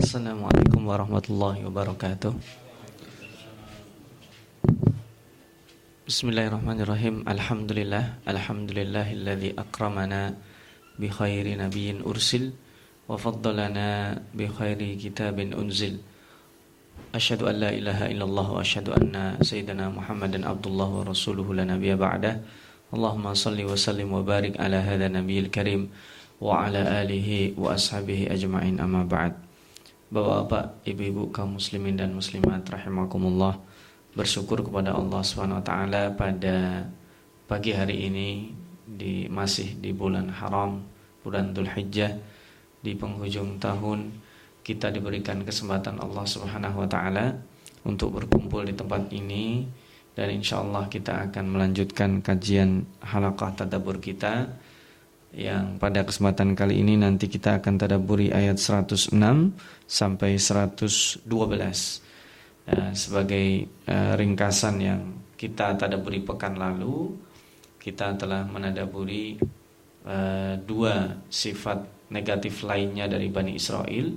Assalamualaikum warahmatullahi wabarakatuh Bismillahirrahmanirrahim Alhamdulillah Alhamdulillahilladzi akramana Bi khairi nabiyyin ursil Wa faddalana bi khairi kitabin unzil Asyhadu an la ilaha illallah Wa asyhadu anna sayyidina Muhammadan abdullah wa rasuluhu la nabiyya ba'dah Allahumma salli wa sallim wa barik ala hadha nabiyil karim Wa ala alihi wa ashabihi ajma'in amma ba'd Bapak-bapak, ibu-ibu kaum muslimin dan muslimat rahimakumullah. Bersyukur kepada Allah SWT pada pagi hari ini di masih di bulan haram bulan Dhul Hijjah di penghujung tahun kita diberikan kesempatan Allah Subhanahu wa taala untuk berkumpul di tempat ini dan insya Allah kita akan melanjutkan kajian halaqah tadabbur kita yang pada kesempatan kali ini nanti kita akan tadaburi ayat 106 sampai 112 uh, sebagai uh, ringkasan yang kita tadaburi pekan lalu kita telah menadaburi uh, dua sifat negatif lainnya dari Bani Israel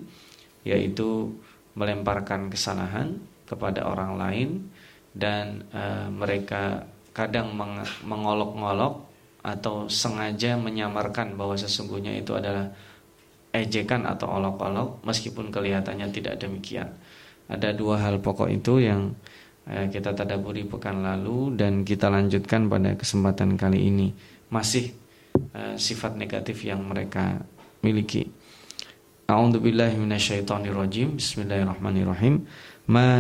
yaitu melemparkan kesalahan kepada orang lain dan uh, mereka kadang mengolok-ngolok atau sengaja menyamarkan bahwa sesungguhnya itu adalah ejekan atau olok-olok meskipun kelihatannya tidak demikian. Ada dua hal pokok itu yang eh, kita tadaburi pekan lalu dan kita lanjutkan pada kesempatan kali ini. Masih eh, sifat negatif yang mereka miliki. A'udzubillahi minasyaitonirrajim. Bismillahirrahmanirrahim. Ma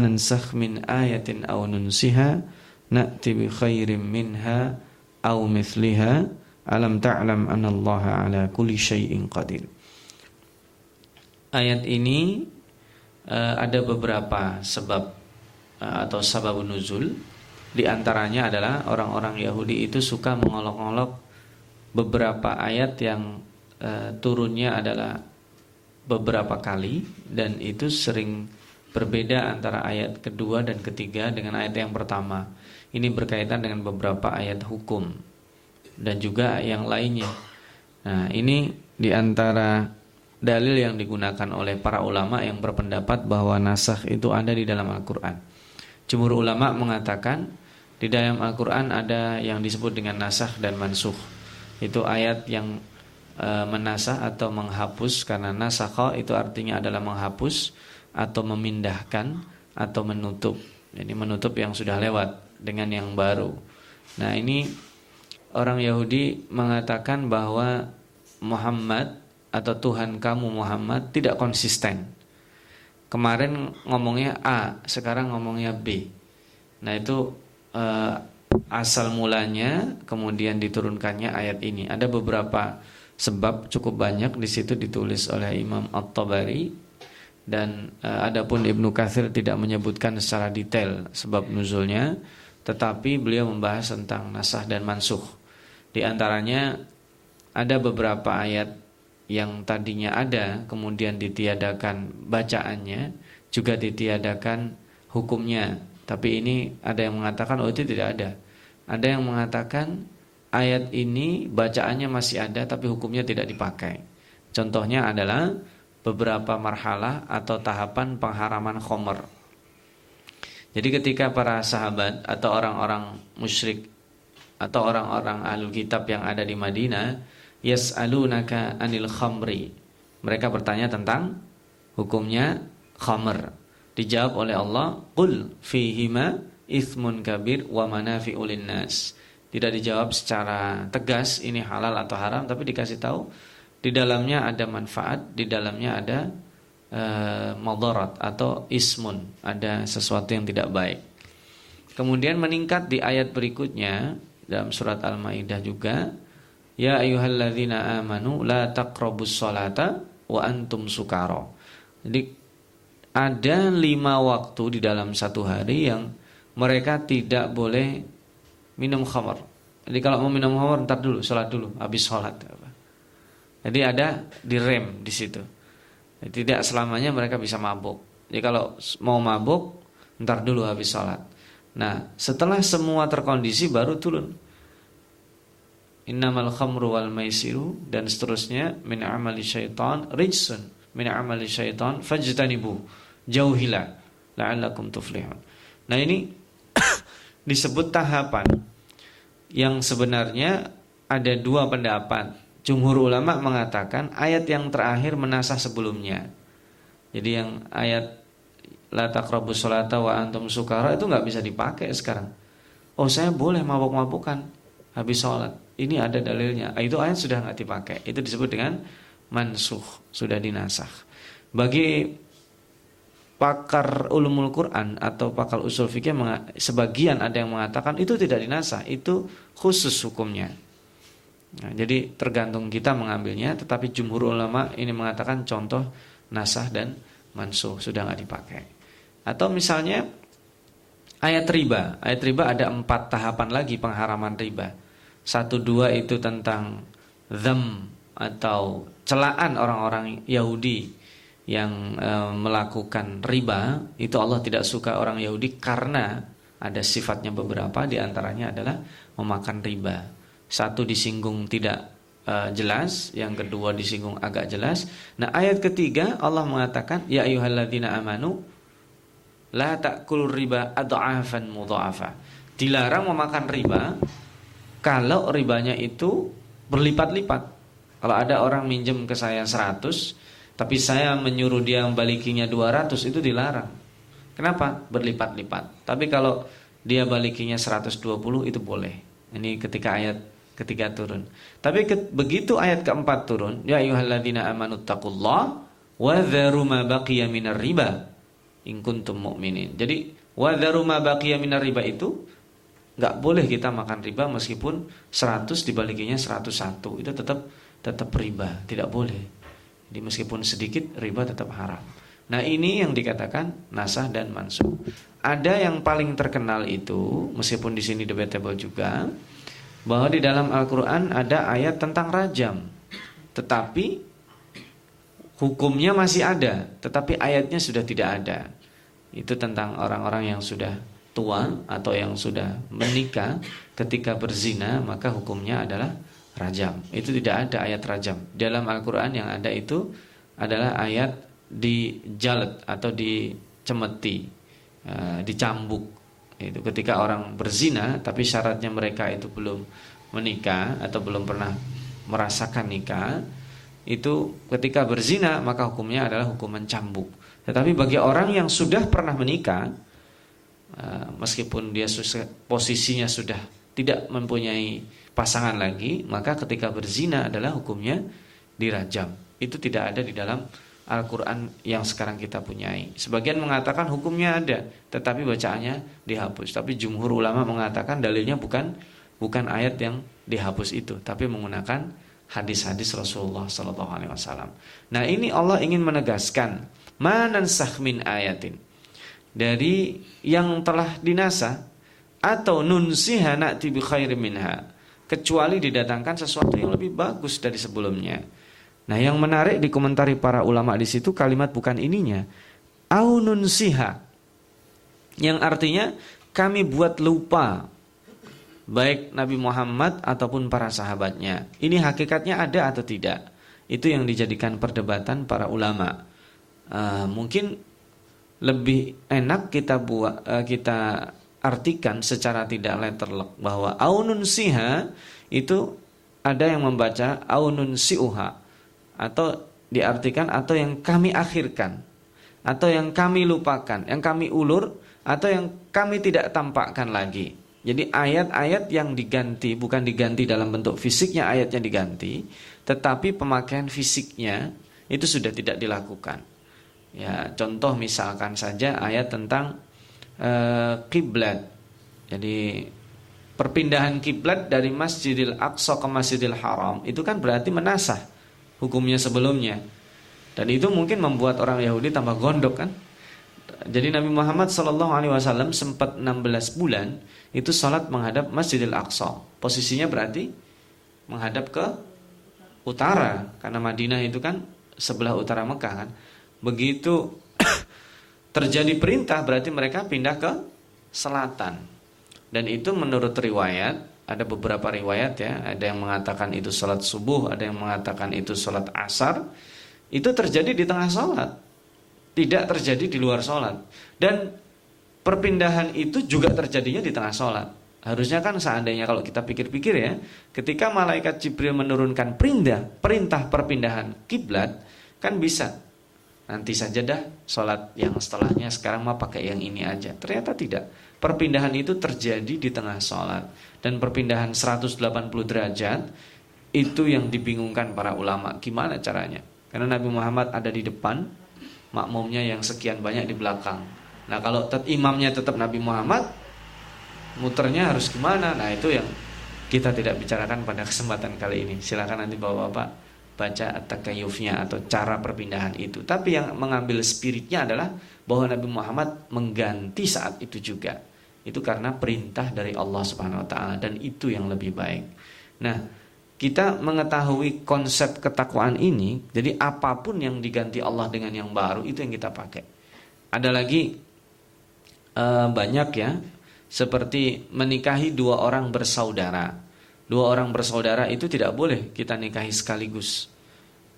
min ayatin aw nunsiha na'ti bi khairin minha au mithliha alam ta'lam anna Allah ala kulli syai'in qadir. Ayat ini uh, ada beberapa sebab uh, atau sabab nuzul di antaranya adalah orang-orang Yahudi itu suka mengolok-olok beberapa ayat yang uh, turunnya adalah beberapa kali dan itu sering berbeda antara ayat kedua dan ketiga dengan ayat yang pertama. Ini berkaitan dengan beberapa ayat hukum dan juga yang lainnya. Nah, ini di antara dalil yang digunakan oleh para ulama yang berpendapat bahwa nasakh itu ada di dalam Al-Quran. Jumhur ulama mengatakan di dalam Al-Quran ada yang disebut dengan nasakh dan mansuh. Itu ayat yang e, menasah atau menghapus karena nasakha itu artinya adalah menghapus atau memindahkan atau menutup. Jadi menutup yang sudah lewat dengan yang baru. Nah, ini orang Yahudi mengatakan bahwa Muhammad atau Tuhan kamu Muhammad tidak konsisten. Kemarin ngomongnya A, sekarang ngomongnya B. Nah, itu uh, asal mulanya kemudian diturunkannya ayat ini. Ada beberapa sebab cukup banyak di situ ditulis oleh Imam At-Tabari dan uh, adapun Ibnu Katsir tidak menyebutkan secara detail sebab nuzulnya tetapi beliau membahas tentang nasah dan mansuh. Di antaranya ada beberapa ayat yang tadinya ada kemudian ditiadakan bacaannya juga ditiadakan hukumnya. Tapi ini ada yang mengatakan oh itu tidak ada. Ada yang mengatakan ayat ini bacaannya masih ada tapi hukumnya tidak dipakai. Contohnya adalah beberapa marhalah atau tahapan pengharaman khomer jadi ketika para sahabat atau orang-orang musyrik atau orang-orang ahlul kitab yang ada di Madinah yas'alunaka anil khamri. Mereka bertanya tentang hukumnya khamr. Dijawab oleh Allah, "Qul fihima ithmun kabir wa manafi'u linnas." Tidak dijawab secara tegas ini halal atau haram, tapi dikasih tahu di dalamnya ada manfaat, di dalamnya ada uh, madarat atau ismun, ada sesuatu yang tidak baik. Kemudian meningkat di ayat berikutnya dalam surat Al-Maidah juga, ya ayyuhalladzina amanu la taqrabus salata wa antum sukara. Jadi ada lima waktu di dalam satu hari yang mereka tidak boleh minum khamar. Jadi kalau mau minum khamar ntar dulu, sholat dulu, habis sholat. Jadi ada direm di situ. Tidak selamanya mereka bisa mabuk. Jadi kalau mau mabuk, ntar dulu habis sholat. Nah, setelah semua terkondisi baru turun. Innamal khamru wal maisiru dan seterusnya min amali syaitan rijsun min amali syaitan fajtanibu jauhilah la'allakum tuflihun. Nah, ini disebut tahapan yang sebenarnya ada dua pendapat. Jumhur ulama mengatakan ayat yang terakhir menasah sebelumnya. Jadi yang ayat la taqrabus sholata wa antum sukara itu nggak bisa dipakai sekarang. Oh, saya boleh mabuk-mabukan habis sholat. Ini ada dalilnya. Itu ayat sudah nggak dipakai. Itu disebut dengan mansuh, sudah dinasah. Bagi pakar ulumul Quran atau pakar usul fikih sebagian ada yang mengatakan itu tidak dinasah, itu khusus hukumnya. Nah, jadi tergantung kita mengambilnya, tetapi jumhur ulama ini mengatakan contoh nasah dan mansuh sudah nggak dipakai. Atau misalnya ayat riba, ayat riba ada empat tahapan lagi pengharaman riba. Satu dua itu tentang them atau celaan orang-orang Yahudi yang e, melakukan riba itu Allah tidak suka orang Yahudi karena ada sifatnya beberapa di antaranya adalah memakan riba. Satu disinggung tidak e, jelas, yang kedua disinggung agak jelas. Nah ayat ketiga Allah mengatakan ya ayuhalladzina amanu la ta'kulur riba adha'afan mudha'afa. Dilarang memakan riba kalau ribanya itu berlipat-lipat. Kalau ada orang minjem ke saya 100 tapi saya menyuruh dia balikinya 200 itu dilarang. Kenapa? Berlipat-lipat. Tapi kalau dia balikinya 120 itu boleh. Ini ketika ayat ketiga turun. Tapi ke, begitu ayat keempat turun, ya ayyuhalladzina amanu taqullah wa dharu ma baqiya minar riba in kuntum mu'minin. Jadi wa dharu ma baqiya minar riba itu nggak boleh kita makan riba meskipun 100 dibalikinya 101 itu tetap tetap riba, tidak boleh. Jadi meskipun sedikit riba tetap haram. Nah ini yang dikatakan nasah dan mansuh. Ada yang paling terkenal itu meskipun di sini debatable juga bahwa di dalam Al-Quran ada ayat tentang rajam, tetapi hukumnya masih ada, tetapi ayatnya sudah tidak ada. Itu tentang orang-orang yang sudah tua atau yang sudah menikah ketika berzina maka hukumnya adalah rajam. Itu tidak ada ayat rajam. Dalam Al-Qur'an yang ada itu adalah ayat di jalet atau dicemeti, uh, dicambuk. Itu ketika orang berzina tapi syaratnya mereka itu belum menikah atau belum pernah merasakan nikah, itu ketika berzina maka hukumnya adalah hukuman cambuk. Tetapi bagi orang yang sudah pernah menikah, uh, meskipun dia posisinya sudah tidak mempunyai pasangan lagi, maka ketika berzina adalah hukumnya dirajam. Itu tidak ada di dalam Al-Quran yang sekarang kita punyai. Sebagian mengatakan hukumnya ada, tetapi bacaannya dihapus. Tapi jumhur ulama mengatakan dalilnya bukan bukan ayat yang dihapus itu, tapi menggunakan hadis-hadis Rasulullah Sallallahu Alaihi Wasallam. Nah ini Allah ingin menegaskan manan sahmin ayatin dari yang telah dinasa atau nunsiha na'ti bi khairin minha kecuali didatangkan sesuatu yang lebih bagus dari sebelumnya. Nah, yang menarik di komentari para ulama di situ kalimat bukan ininya. Aunun siha. Yang artinya kami buat lupa baik Nabi Muhammad ataupun para sahabatnya. Ini hakikatnya ada atau tidak? Itu yang dijadikan perdebatan para ulama. Uh, mungkin lebih enak kita buat uh, kita artikan secara tidak letterlock bahwa aunun siha itu ada yang membaca aunun siuha atau diartikan atau yang kami akhirkan atau yang kami lupakan, yang kami ulur atau yang kami tidak tampakkan lagi. Jadi ayat-ayat yang diganti bukan diganti dalam bentuk fisiknya ayatnya diganti, tetapi pemakaian fisiknya itu sudah tidak dilakukan. Ya, contoh misalkan saja ayat tentang Eh, kiblat. Jadi perpindahan kiblat dari Masjidil Aqsa ke Masjidil Haram itu kan berarti menasah hukumnya sebelumnya. Dan itu mungkin membuat orang Yahudi tambah gondok kan. Jadi Nabi Muhammad Shallallahu Alaihi Wasallam sempat 16 bulan itu sholat menghadap Masjidil Aqsa. Posisinya berarti menghadap ke utara karena Madinah itu kan sebelah utara Mekah kan. Begitu terjadi perintah berarti mereka pindah ke selatan. Dan itu menurut riwayat, ada beberapa riwayat ya, ada yang mengatakan itu salat subuh, ada yang mengatakan itu salat asar. itu terjadi di tengah sholat, tidak terjadi di luar sholat. Dan perpindahan itu juga terjadinya di tengah sholat. Harusnya kan seandainya kalau kita pikir-pikir ya, ketika malaikat Jibril menurunkan perintah, perintah perpindahan kiblat, kan bisa. Nanti saja dah sholat yang setelahnya sekarang mah pakai yang ini aja. Ternyata tidak. Perpindahan itu terjadi di tengah sholat. Dan perpindahan 180 derajat itu yang dibingungkan para ulama. Gimana caranya? Karena Nabi Muhammad ada di depan, makmumnya yang sekian banyak di belakang. Nah kalau imamnya tetap Nabi Muhammad, muternya harus gimana? Nah itu yang kita tidak bicarakan pada kesempatan kali ini. Silakan nanti bapak-bapak baca at-takayufnya atau cara perpindahan itu. Tapi yang mengambil spiritnya adalah bahwa Nabi Muhammad mengganti saat itu juga. Itu karena perintah dari Allah Subhanahu wa taala dan itu yang lebih baik. Nah, kita mengetahui konsep ketakwaan ini, jadi apa pun yang diganti Allah dengan yang baru itu yang kita pakai. Ada lagi uh, banyak ya seperti menikahi dua orang bersaudara. Dua orang bersaudara itu tidak boleh kita nikahi sekaligus.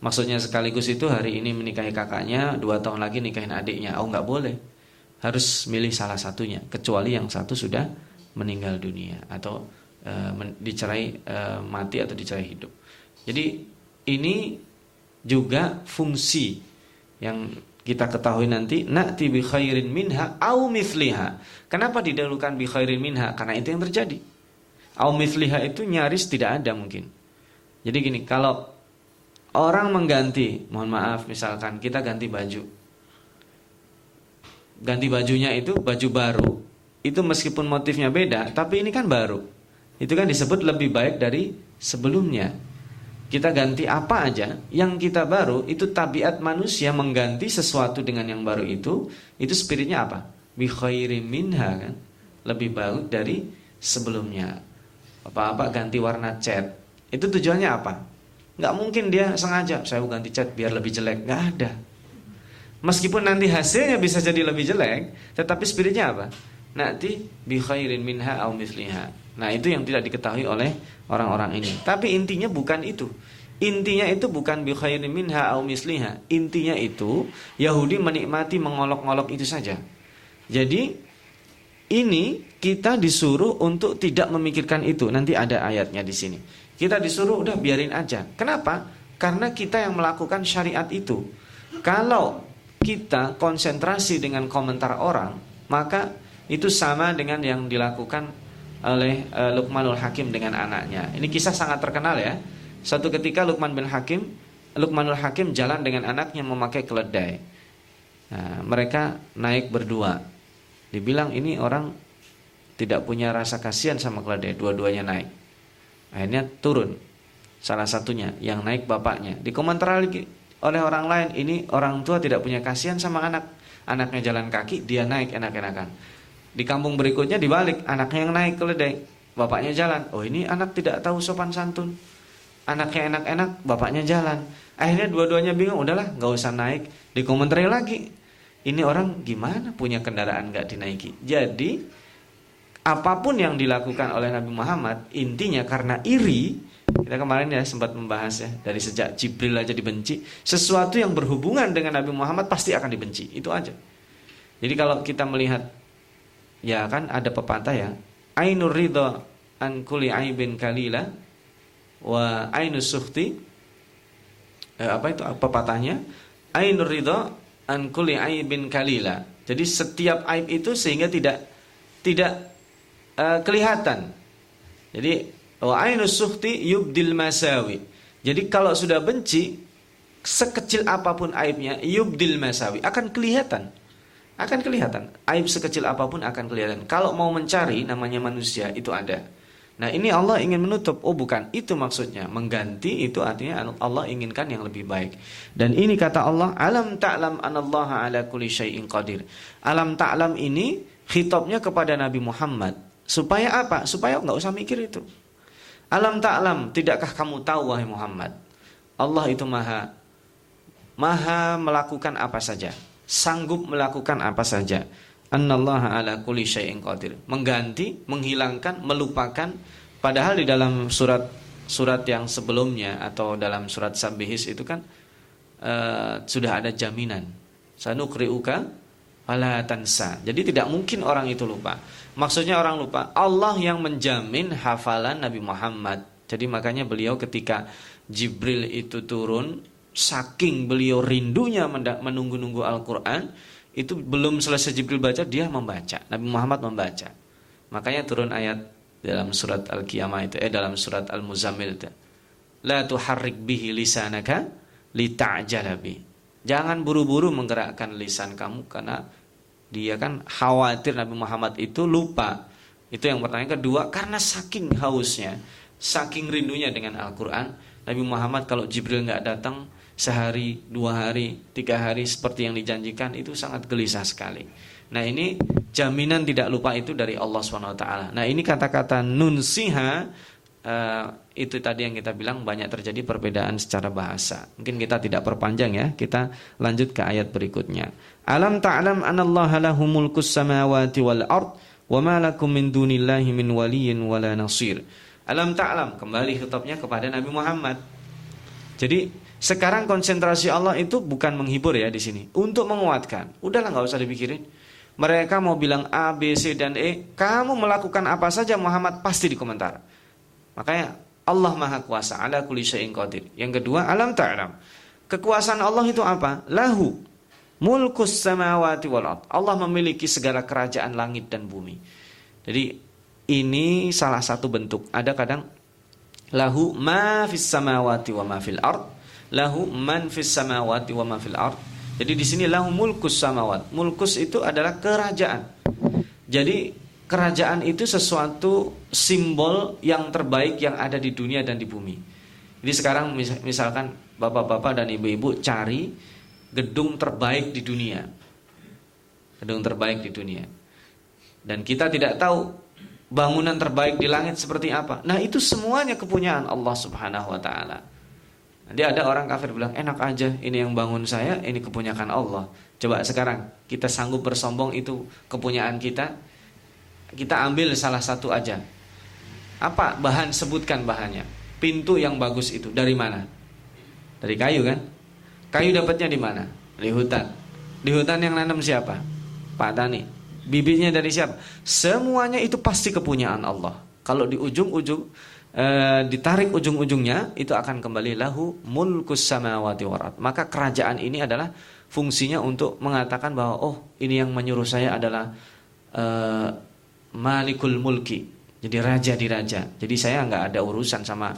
Maksudnya sekaligus itu hari ini menikahi kakaknya, dua tahun lagi nikahin adiknya. Oh nggak boleh. Harus milih salah satunya. Kecuali yang satu sudah meninggal dunia atau e, dicerai e, mati atau dicerai hidup. Jadi ini juga fungsi yang kita ketahui nanti na'ti bi khairin minha au mithliha. Kenapa didahulukan bi khairin minha? Karena itu yang terjadi. Au mithliha itu nyaris tidak ada mungkin. Jadi gini, kalau orang mengganti, mohon maaf misalkan kita ganti baju. Ganti bajunya itu baju baru. Itu meskipun motifnya beda, tapi ini kan baru. Itu kan disebut lebih baik dari sebelumnya. Kita ganti apa aja yang kita baru itu tabiat manusia mengganti sesuatu dengan yang baru itu itu spiritnya apa? Bi minha kan? Lebih baik dari sebelumnya. Apa-apa ganti warna cat. Itu tujuannya apa? Nggak mungkin dia sengaja saya ganti cat biar lebih jelek. Nggak ada meskipun nanti hasilnya bisa jadi lebih jelek tetapi spiritnya apa nanti bi minha au misliha Nah itu yang tidak diketahui oleh orang-orang ini. Tapi intinya bukan itu. Intinya itu bukan bi khairin minha au misliha. Intinya itu Yahudi menikmati mengolok-olok itu saja. Jadi ini kita disuruh untuk tidak memikirkan itu. Nanti ada ayatnya di sini. Kita disuruh udah biarin aja. Kenapa? Karena kita yang melakukan syariat itu. Kalau kita konsentrasi dengan komentar orang, maka itu sama dengan yang dilakukan oleh uh, Luqmanul Hakim dengan anaknya. Ini kisah sangat terkenal ya. Suatu ketika Luqman bin Hakim, Luqmanul Hakim jalan dengan anaknya memakai keledai. Nah, mereka naik berdua. Dibilang ini orang tidak punya rasa kasihan sama keledai, dua-duanya naik. Akhirnya turun salah satunya yang naik bapaknya. Dikomentar lagi oleh orang lain, ini orang tua tidak punya kasihan sama anak. Anaknya jalan kaki, dia naik enak-enakan. Di kampung berikutnya dibalik, anaknya yang naik keledai, bapaknya jalan. Oh ini anak tidak tahu sopan santun. Anaknya enak-enak, bapaknya jalan. Akhirnya dua-duanya bingung, udahlah nggak usah naik. Dikomentari lagi, ini orang gimana punya kendaraan nggak dinaiki. Jadi apa pun yang dilakukan oleh Nabi Muhammad, intinya karena iri. Kita kemarin ya sempat membahas ya dari sejak Jibril aja dibenci, sesuatu yang berhubungan dengan Nabi Muhammad pasti akan dibenci. Itu aja. Jadi kalau kita melihat ya kan ada pepatah ya ainur ridha an aibin kalila wa ainus sukhti eh, apa itu pepatahnya ainur ridha an aibin kalila jadi setiap aib itu sehingga tidak tidak uh, kelihatan jadi wa sukhti yubdil masawi jadi kalau sudah benci sekecil apa pun aibnya yubdil masawi akan kelihatan akan kelihatan. Aib sekecil apa pun akan kelihatan. Kalau mau mencari namanya manusia itu ada. Nah ini Allah ingin menutup. Oh bukan itu maksudnya. Mengganti itu artinya Allah inginkan yang lebih baik. Dan ini kata Allah. Alam ta'lam anallaha ala kulli syai'in qadir. Alam ta'lam ini khitabnya kepada Nabi Muhammad. Supaya apa? Supaya nggak usah mikir itu. Alam ta'lam. Tidakkah kamu tahu wahai Muhammad? Allah itu maha maha melakukan apa saja sanggup melakukan apa saja. Annallaha ala kulli syai'in qadir. Mengganti, menghilangkan, melupakan padahal di dalam surat surat yang sebelumnya atau dalam surat Sabihis itu kan uh, sudah ada jaminan. Sanukriuka fala tansa. Jadi tidak mungkin orang itu lupa. Maksudnya orang lupa. Allah yang menjamin hafalan Nabi Muhammad. Jadi makanya beliau ketika Jibril itu turun, saking beliau rindunya menunggu-nunggu Al-Quran, itu belum selesai Jibril baca, dia membaca. Nabi Muhammad membaca. Makanya turun ayat dalam surat Al-Qiyamah itu, eh dalam surat Al-Muzammil itu. La tuharrik bihi lisanaka lita'jalabi. Jangan buru-buru menggerakkan lisan kamu karena dia kan khawatir Nabi Muhammad itu lupa. Itu yang pertama. Kedua, karena saking hausnya, saking rindunya dengan Al-Quran, Nabi Muhammad kalau Jibril nggak datang sehari, dua hari, tiga hari seperti yang dijanjikan itu sangat gelisah sekali. Nah ini jaminan tidak lupa itu dari Allah swt. Nah ini kata-kata nunsiha uh, itu tadi yang kita bilang banyak terjadi perbedaan secara bahasa. Mungkin kita tidak perpanjang ya. Kita lanjut ke ayat berikutnya. Alam ta'lam anallaha lahu mulkus samawati wal ard wa ma lakum min dunillahi min waliyyin wala nasir. Alam ta'lam kembali khitabnya kepada Nabi Muhammad. Jadi sekarang konsentrasi Allah itu bukan menghibur ya di sini, untuk menguatkan. Udahlah nggak usah dipikirin. Mereka mau bilang A, B, C dan E, kamu melakukan apa saja Muhammad pasti di komentar. Makanya Allah Maha Kuasa, ala kulli syai'in qadir. Yang kedua, alam ta'lam. Kekuasaan Allah itu apa? Lahu Mulkus samawati wal ard. Allah memiliki segala kerajaan langit dan bumi. Jadi ini salah satu bentuk. Ada kadang lahu ma fis samawati wa ma fil ard. Lahu man fis samawati wa ma fil ard. Jadi di sini lahu mulkus samawat. Mulkus itu adalah kerajaan. Jadi kerajaan itu sesuatu simbol yang terbaik yang ada di dunia dan di bumi. Jadi sekarang misalkan bapak-bapak dan ibu-ibu cari gedung terbaik di dunia. Gedung terbaik di dunia. Dan kita tidak tahu bangunan terbaik di langit seperti apa. Nah, itu semuanya kepunyaan Allah Subhanahu wa taala. Nanti ada orang kafir bilang, "Enak aja, ini yang bangun saya, ini kepunyaan Allah." Coba sekarang kita sanggup bersombong itu kepunyaan kita. Kita ambil salah satu aja. Apa bahan sebutkan bahannya? Pintu yang bagus itu dari mana? Dari kayu kan? Kayu dapatnya di mana? Di hutan. Di hutan yang nanam siapa? Pak Tani. Bibitnya dari siapa? Semuanya itu pasti kepunyaan Allah. Kalau di ujung-ujung e, ditarik ujung-ujungnya itu akan kembali lahu mulkus samawati warat. Maka kerajaan ini adalah fungsinya untuk mengatakan bahwa oh ini yang menyuruh saya adalah e, malikul mulki. Jadi raja di raja. Jadi saya nggak ada urusan sama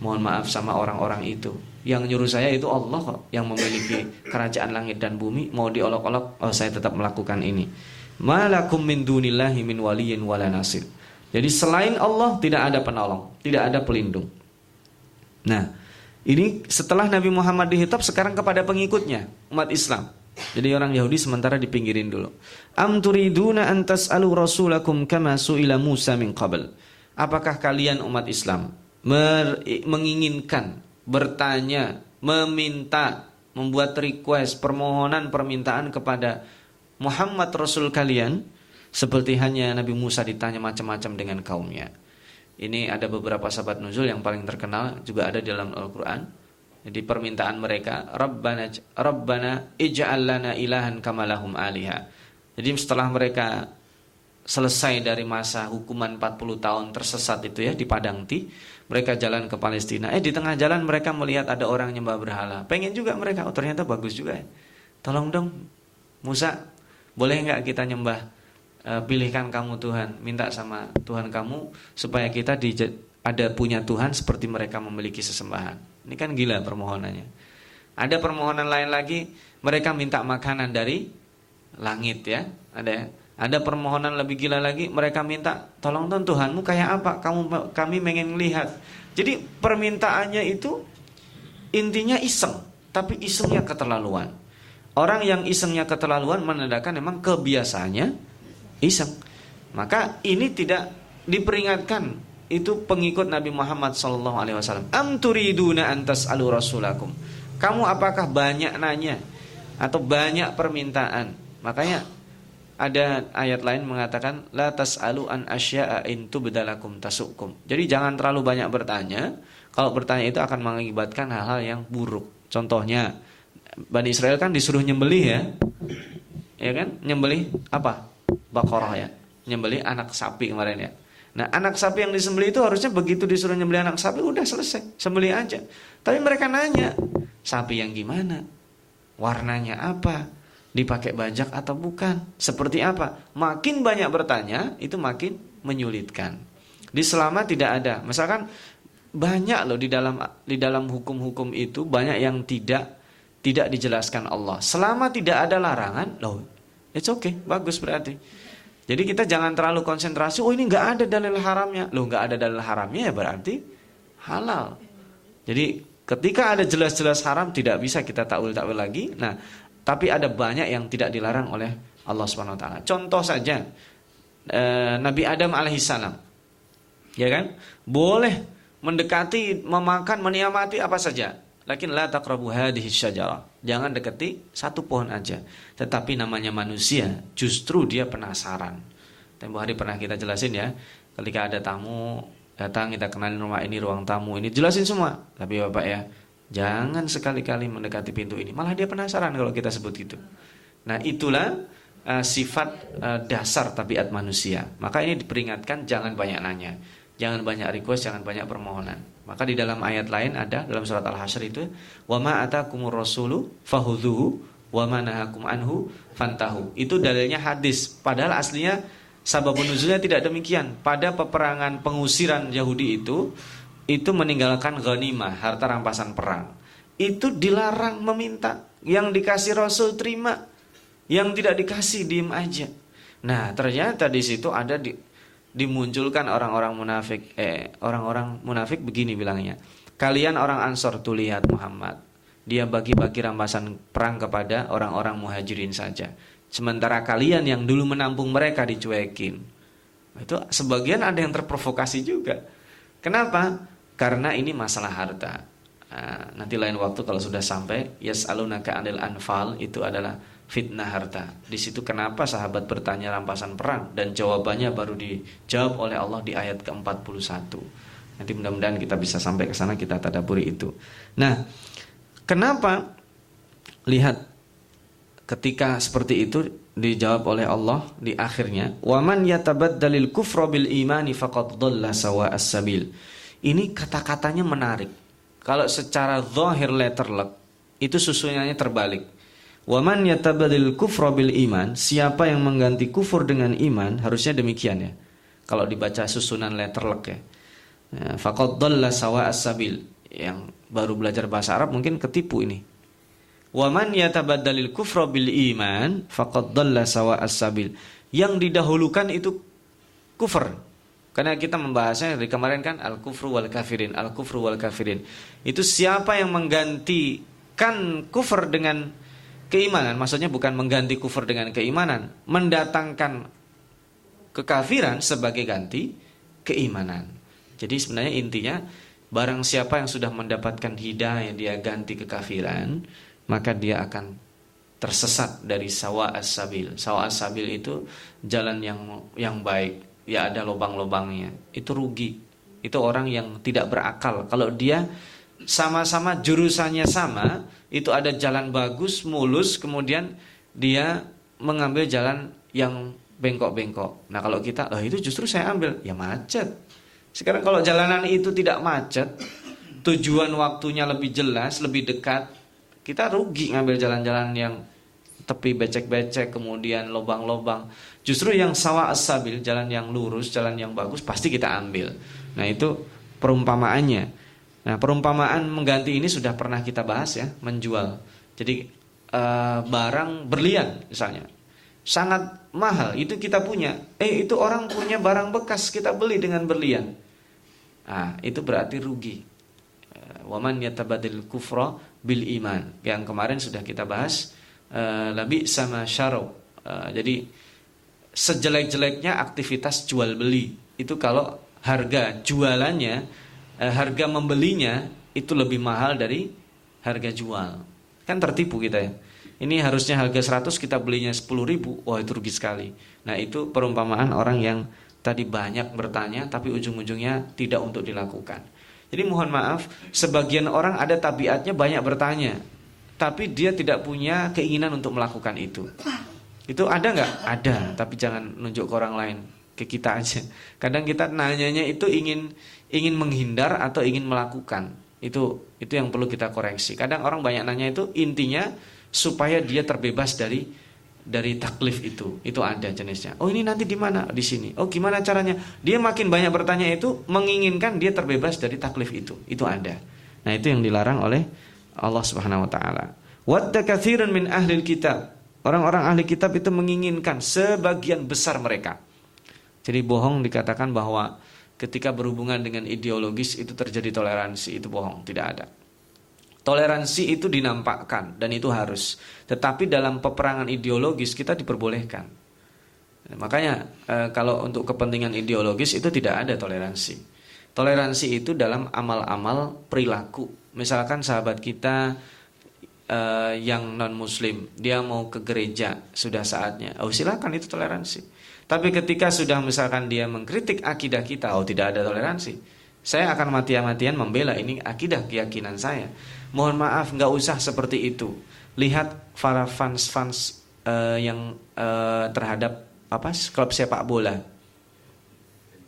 mohon maaf sama orang-orang itu. Yang nyuruh saya itu Allah kok yang memiliki kerajaan langit dan bumi. Mau diolok-olok, oh saya tetap melakukan ini. Malakum min dunillahi min waliyin wala nasir. Jadi selain Allah tidak ada penolong, tidak ada pelindung. Nah, ini setelah Nabi Muhammad dihitab sekarang kepada pengikutnya, umat Islam. Jadi orang Yahudi sementara dipinggirin dulu. Am turiduna an tas'alu rasulakum kama su'ila Musa min qabl. Apakah kalian umat Islam menginginkan bertanya, meminta, membuat request, permohonan, permintaan kepada Muhammad Rasul kalian seperti hanya Nabi Musa ditanya macam-macam dengan kaumnya. Ini ada beberapa sahabat nuzul yang paling terkenal juga ada dalam Al-Qur'an. Jadi permintaan mereka, Rabbana Rabbana ij'al lana ilahan kamalahum aliha. Jadi setelah mereka selesai dari masa hukuman 40 tahun tersesat itu ya di Padang Ti, mereka jalan ke Palestina. Eh di tengah jalan mereka melihat ada orang nyembah berhala. Pengen juga mereka, oh ternyata bagus juga ya. Tolong dong Musa, boleh nggak kita nyembah e, pilihkan kamu Tuhan, minta sama Tuhan kamu supaya kita di, ada punya Tuhan seperti mereka memiliki sesembahan. Ini kan gila permohonannya. Ada permohonan lain lagi, mereka minta makanan dari langit ya. Ada ada permohonan lebih gila lagi, mereka minta, tolong dong Tuhanmu kayak apa? Kamu kami pengen lihat. Jadi permintaannya itu intinya iseng, tapi isengnya keterlaluan. Orang yang isengnya keterlaluan menandakan memang kebiasaannya iseng. Maka ini tidak diperingatkan itu pengikut Nabi Muhammad sallallahu alaihi wasallam. Am turiduna antas alu rasulakum. Kamu apakah banyak nanya atau banyak permintaan? Makanya ada ayat lain mengatakan la tasalu an asya'a in tubdalakum tasukum. Jadi jangan terlalu banyak bertanya. Kalau bertanya itu akan mengakibatkan hal-hal yang buruk. Contohnya Bani Israel kan disuruh nyembelih ya. Ya kan? Nyembelih apa? Baqarah ya. Nyembelih anak sapi kemarin ya. Nah, anak sapi yang disembelih itu harusnya begitu disuruh nyembelih anak sapi udah selesai, sembelih aja. Tapi mereka nanya, sapi yang gimana? Warnanya apa? Dipakai bajak atau bukan? Seperti apa? Makin banyak bertanya, itu makin menyulitkan. Di selama tidak ada. Misalkan banyak loh di dalam di dalam hukum-hukum itu banyak yang tidak tidak dijelaskan Allah. Selama tidak ada larangan, loh, it's okay, bagus berarti. Jadi kita jangan terlalu konsentrasi, oh ini nggak ada dalil haramnya. Loh nggak ada dalil haramnya ya berarti halal. Jadi ketika ada jelas-jelas haram tidak bisa kita takwil-takwil lagi. Nah, tapi ada banyak yang tidak dilarang oleh Allah Subhanahu wa taala. Contoh saja eh, Nabi Adam alaihissalam. Ya kan? Boleh mendekati, memakan, meniamati apa saja. Lakin la taqrabu hadhihi syajarah. Jangan dekati satu pohon aja. Tetapi namanya manusia, justru dia penasaran. Tempo hari pernah kita jelasin ya, ketika ada tamu datang kita kenalin rumah ini ruang tamu ini jelasin semua. Tapi Bapak ya, jangan sekali-kali mendekati pintu ini. Malah dia penasaran kalau kita sebut gitu. Nah, itulah uh, sifat uh, dasar tabiat manusia. Maka ini diperingatkan jangan banyak nanya. Jangan banyak request, jangan banyak permohonan. Maka di dalam ayat lain ada dalam surat Al-Hasyr itu, "Wa ma atakumur rasulu fahudhuhu wa ma nahakum anhu fantahu." Itu dalilnya hadis, padahal aslinya sababun nuzulnya tidak demikian. Pada peperangan pengusiran Yahudi itu itu meninggalkan ghanimah, harta rampasan perang. Itu dilarang meminta, yang dikasih Rasul terima, yang tidak dikasih diem aja. Nah, ternyata di situ ada di dimunculkan orang-orang munafik. Eh orang-orang munafik begini bilangnya. Kalian orang Ansor tuh lihat Muhammad. Dia bagi-bagi rampasan perang kepada orang-orang muhajirin saja. Sementara kalian yang dulu menampung mereka dicuekin. Itu sebagian ada yang terprovokasi juga. Kenapa? Karena ini masalah harta. Nah, nanti lain waktu kalau sudah sampai yas'alunaka anil anfal itu adalah fitnah harta. Di situ kenapa sahabat bertanya rampasan perang dan jawabannya baru dijawab oleh Allah di ayat ke-41. Nanti mudah-mudahan kita bisa sampai ke sana kita tadaburi itu. Nah, kenapa lihat ketika seperti itu dijawab oleh Allah di akhirnya waman yatabaddalil kufra bil imani faqad dhalla sawa'as sabil. Ini kata-katanya menarik. Kalau secara zahir letterlek itu susunannya terbalik Waman yatabadil kufra bil iman, siapa yang mengganti kufur dengan iman, harusnya demikian ya. Kalau dibaca susunan letterlek ya. ya faqad dhalla sawa as-sabil. Yang baru belajar bahasa Arab mungkin ketipu ini. Waman yatabadalil kufra bil iman, faqad dhalla sawa as-sabil. Yang didahulukan itu kufur. Karena kita membahasnya dari kemarin kan al-kufru wal kafirin, al-kufru wal kafirin. Itu siapa yang menggantikan kufur dengan keimanan maksudnya bukan mengganti kufur dengan keimanan mendatangkan kekafiran sebagai ganti keimanan. Jadi sebenarnya intinya barang siapa yang sudah mendapatkan hidayah dia ganti kekafiran maka dia akan tersesat dari sawa as-sabil. Sawa as-sabil itu jalan yang yang baik. Ya ada lubang-lubangnya. Itu rugi. Itu orang yang tidak berakal. Kalau dia sama-sama jurusannya sama itu ada jalan bagus, mulus, kemudian dia mengambil jalan yang bengkok-bengkok. Nah kalau kita, oh itu justru saya ambil, ya macet. Sekarang kalau jalanan itu tidak macet, tujuan waktunya lebih jelas, lebih dekat, kita rugi ngambil jalan-jalan yang tepi becek-becek, kemudian lobang-lobang. Justru yang sawah asabil, jalan yang lurus, jalan yang bagus, pasti kita ambil. Nah itu perumpamaannya. Nah, perumpamaan mengganti ini sudah pernah kita bahas ya, menjual. Jadi uh, barang berlian misalnya. Sangat mahal, itu kita punya. Eh, itu orang punya barang bekas, kita beli dengan berlian. Nah, itu berarti rugi. Eh, waman yatabadil kufra bil iman. Yang kemarin sudah kita bahas uh, labi sama syaro. Uh, jadi sejelek-jeleknya aktivitas jual beli itu kalau harga jualannya eh, harga membelinya itu lebih mahal dari harga jual. Kan tertipu kita ya. Ini harusnya harga 100 kita belinya 10 ribu. Wah itu rugi sekali. Nah itu perumpamaan orang yang tadi banyak bertanya tapi ujung-ujungnya tidak untuk dilakukan. Jadi mohon maaf, sebagian orang ada tabiatnya banyak bertanya. tapi dia tidak punya keinginan untuk melakukan itu. Itu ada nggak? Ada, tapi jangan nunjuk ke orang lain, ke kita aja. Kadang kita nanyanya itu ingin ingin menghindar atau ingin melakukan. Itu itu yang perlu kita koreksi. Kadang orang banyak nanya itu intinya supaya dia terbebas dari dari taklif itu. Itu ada jenisnya. Oh, ini nanti di mana? Di sini. Oh, gimana caranya? Dia makin banyak bertanya itu menginginkan dia terbebas dari taklif itu. Itu ada. Nah, itu yang dilarang oleh Allah Subhanahu wa taala. Wadda katsirun min ahli kitab. Orang-orang ahli kitab itu menginginkan sebagian besar mereka. Jadi bohong dikatakan bahwa ketika berhubungan dengan ideologis itu terjadi toleransi, itu bohong, tidak ada. Toleransi itu dinampakkan dan itu harus. Tetapi dalam peperangan ideologis kita diperbolehkan. Makanya e, kalau untuk kepentingan ideologis itu tidak ada toleransi. Toleransi itu dalam amal-amal perilaku. Misalkan sahabat kita uh, yang non muslim dia mau ke gereja sudah saatnya oh silakan itu toleransi tapi ketika sudah misalkan dia mengkritik akidah kita oh tidak ada toleransi saya akan mati-matian membela ini akidah keyakinan saya. Mohon maaf nggak usah seperti itu. Lihat para fans-fans uh, yang uh, terhadap apa klub sepak bola.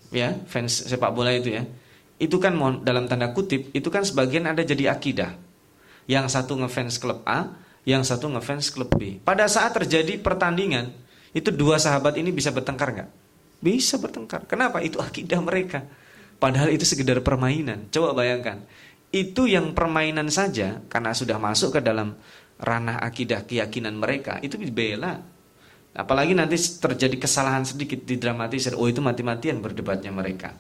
Ya fans sepak bola itu ya. Itu kan dalam tanda kutip itu kan sebagian ada jadi akidah. Yang satu ngefans klub A, yang satu ngefans klub B. Pada saat terjadi pertandingan, itu dua sahabat ini bisa bertengkar nggak? Bisa bertengkar. Kenapa? Itu akidah mereka. Padahal itu sekedar permainan. Coba bayangkan. Itu yang permainan saja karena sudah masuk ke dalam ranah akidah keyakinan mereka, itu dibela. Apalagi nanti terjadi kesalahan sedikit didramatisir. Oh itu mati-matian berdebatnya mereka.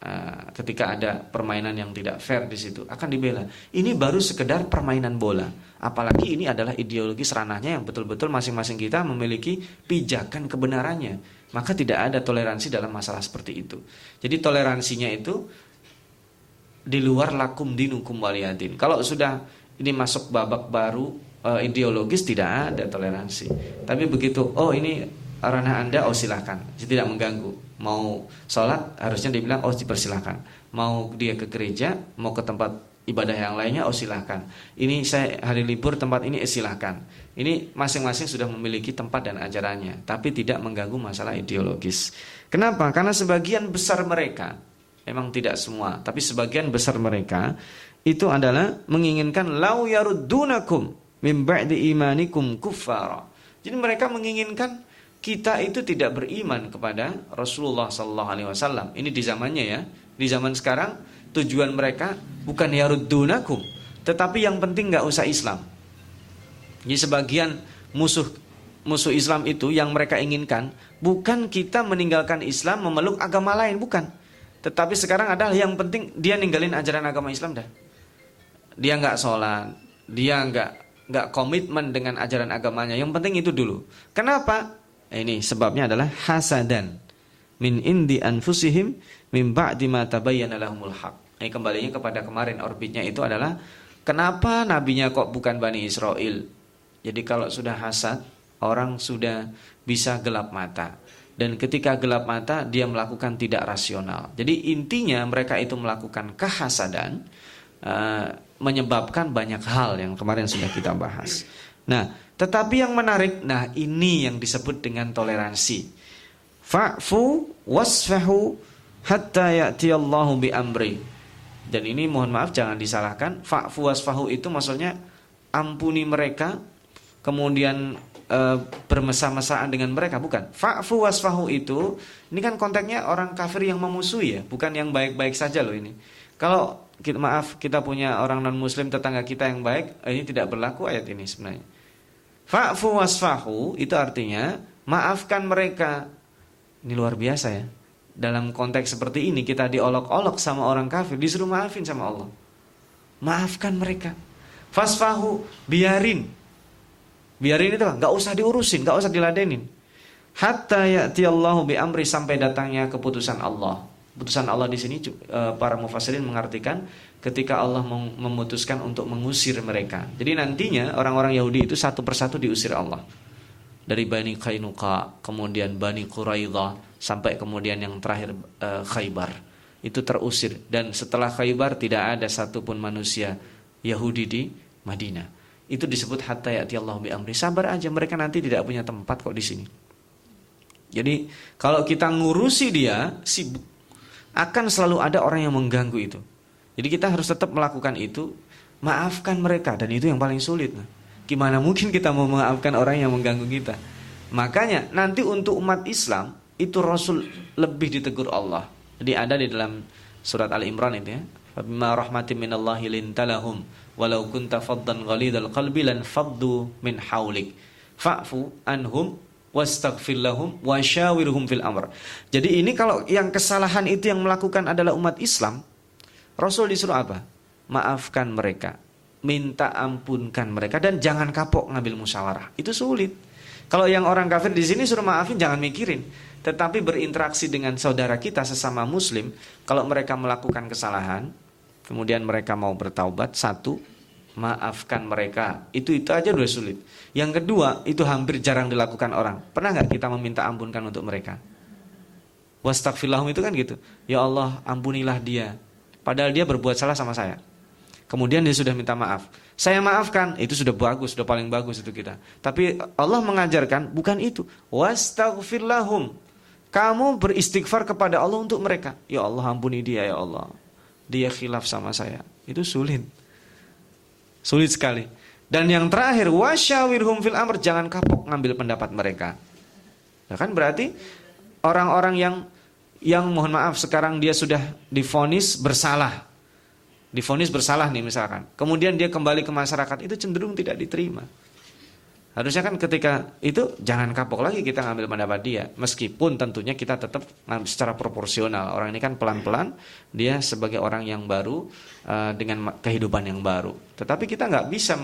Ah, ketika ada permainan yang tidak fair di situ akan dibela. Ini baru sekedar permainan bola. Apalagi ini adalah ideologi seranahnya yang betul-betul masing-masing kita memiliki pijakan kebenarannya. Maka tidak ada toleransi dalam masalah seperti itu. Jadi toleransinya itu di luar lakum dinukum waliyadin. Kalau sudah ini masuk babak baru e, ideologis tidak ada toleransi. Tapi begitu, oh ini ranah Anda, oh silahkan, tidak mengganggu. Mau sholat harusnya dibilang oh dipersilahkan. Mau dia ke gereja mau ke tempat ibadah yang lainnya oh silahkan ini saya hari libur tempat ini eh, silahkan ini masing-masing sudah memiliki tempat dan ajarannya tapi tidak mengganggu masalah ideologis. Kenapa? Karena sebagian besar mereka memang tidak semua tapi sebagian besar mereka itu adalah menginginkan lau yaruddunakum mim ba'di imanikum kuffara. Jadi mereka menginginkan kita itu tidak beriman kepada Rasulullah Sallallahu Alaihi Wasallam. Ini di zamannya ya, di zaman sekarang tujuan mereka bukan yaruddunakum, tetapi yang penting nggak usah Islam. Jadi sebagian musuh musuh Islam itu yang mereka inginkan bukan kita meninggalkan Islam memeluk agama lain, bukan. Tetapi sekarang adalah yang penting dia ninggalin ajaran agama Islam dah. Dia nggak sholat, dia nggak nggak komitmen dengan ajaran agamanya. Yang penting itu dulu. Kenapa? Ini sebabnya adalah hasadan min indi anfusihim min ba'di ma tabayyana lahumul haq. Ini kembalinya kepada kemarin orbitnya itu adalah kenapa nabinya kok bukan Bani Israel? Jadi kalau sudah hasad, orang sudah bisa gelap mata. Dan ketika gelap mata, dia melakukan tidak rasional. Jadi intinya mereka itu melakukan kehasadan, uh, menyebabkan banyak hal yang kemarin sudah kita bahas. Nah, tetapi yang menarik, nah ini yang disebut dengan toleransi. Fa'fu wasfahu hatta ya'ti Allahu bi amri. Dan ini mohon maaf jangan disalahkan. Fa'fu wasfahu itu maksudnya ampuni mereka kemudian e, bermesah-mesaan dengan mereka bukan. Fa'fu wasfahu itu ini kan konteksnya orang kafir yang memusuhi ya, bukan yang baik-baik saja loh ini. Kalau kita, maaf kita punya orang non muslim tetangga kita yang baik, ini tidak berlaku ayat ini sebenarnya. Fa'fu wasfahu itu artinya maafkan mereka. Ini luar biasa ya. Dalam konteks seperti ini kita diolok-olok sama orang kafir, disuruh maafin sama Allah. Maafkan mereka. Fasfahu, biarin. Biarin itu nggak usah diurusin, nggak usah diladenin. Hatta ya'ti Allahu bi amri sampai datangnya keputusan Allah. Keputusan Allah di sini eh, para mufassirin mengartikan ketika Allah memutuskan untuk mengusir mereka. Jadi nantinya orang-orang Yahudi itu satu persatu diusir Allah. Dari Bani Kainuka, kemudian Bani Quraidah, sampai kemudian yang terakhir uh, Khaybar. Itu terusir dan setelah Khaybar tidak ada satupun manusia Yahudi di Madinah. itu disebut hatta ya'ti Allah bi amri. Sabar aja mereka nanti tidak punya tempat kok di sini. Jadi kalau kita ngurusi dia sibuk akan selalu ada orang yang mengganggu itu. Jadi kita harus tetap melakukan itu, maafkan mereka dan itu yang paling sulit. Gimana mungkin kita mau memaafkan orang yang mengganggu kita? Makanya nanti untuk umat Islam itu Rasul lebih ditegur Allah. Jadi ada di dalam surat Al Imran itu ya. Bima rahmatin minallahi lintalahum walau kunta faddan ghalidal qalbi lan faddu min haulik fa'fu anhum wastaghfir lahum wasyawirhum fil amr. Jadi ini kalau yang kesalahan itu yang melakukan adalah umat Islam, Rasul disuruh apa? Maafkan mereka, minta ampunkan mereka dan jangan kapok ngambil musyawarah. Itu sulit. Kalau yang orang kafir di sini suruh maafin jangan mikirin, tetapi berinteraksi dengan saudara kita sesama muslim, kalau mereka melakukan kesalahan, kemudian mereka mau bertaubat, satu, maafkan mereka. Itu itu aja udah sulit. Yang kedua, itu hampir jarang dilakukan orang. Pernah nggak kita meminta ampunkan untuk mereka? Wastagfirlahum itu kan gitu. Ya Allah, ampunilah dia. Padahal dia berbuat salah sama saya. Kemudian dia sudah minta maaf. Saya maafkan, itu sudah bagus, sudah paling bagus itu kita. Tapi Allah mengajarkan bukan itu. Wastagfirlahum. Kamu beristighfar kepada Allah untuk mereka. Ya Allah, ampuni dia ya Allah dia khilaf sama saya. Itu sulit. Sulit sekali. Dan yang terakhir, wasyawirhum fil amr, jangan kapok ngambil pendapat mereka. Ya kan berarti orang-orang yang yang mohon maaf sekarang dia sudah difonis bersalah. Difonis bersalah nih misalkan. Kemudian dia kembali ke masyarakat itu cenderung tidak diterima. Harusnya kan ketika itu jangan kapok lagi kita ngambil pendapat dia. Meskipun tentunya kita tetap secara proporsional. Orang ini kan pelan-pelan dia sebagai orang yang baru uh, dengan kehidupan yang baru. Tetapi kita nggak bisa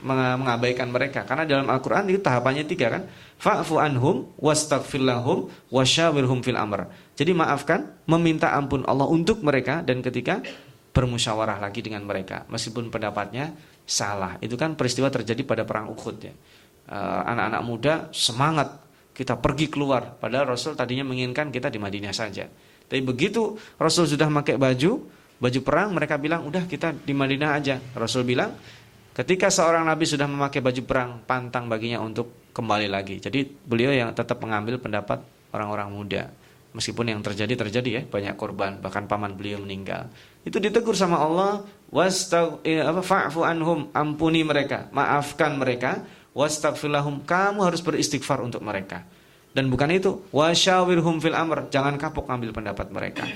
mengabaikan mereka karena dalam Al-Qur'an itu tahapannya tiga kan. Fa'fu anhum wastaghfir lahum wasyawirhum fil amr. Jadi maafkan, meminta ampun Allah untuk mereka dan ketika bermusyawarah lagi dengan mereka. Meskipun pendapatnya salah. Itu kan peristiwa terjadi pada perang Uhud ya. Eh, anak-anak muda semangat kita pergi keluar. Padahal Rasul tadinya menginginkan kita di Madinah saja. Tapi begitu Rasul sudah pakai baju baju perang mereka bilang udah kita di Madinah aja. Rasul bilang ketika seorang nabi sudah memakai baju perang pantang baginya untuk kembali lagi. Jadi beliau yang tetap mengambil pendapat orang-orang muda meskipun yang terjadi terjadi ya banyak korban bahkan paman beliau meninggal. Itu ditegur sama Allah wastag eh, fa'fu anhum ampuni mereka maafkan mereka wastaghfirlahum kamu harus beristighfar untuk mereka. Dan bukan itu wasyawirhum fil amr jangan kapok ngambil pendapat mereka.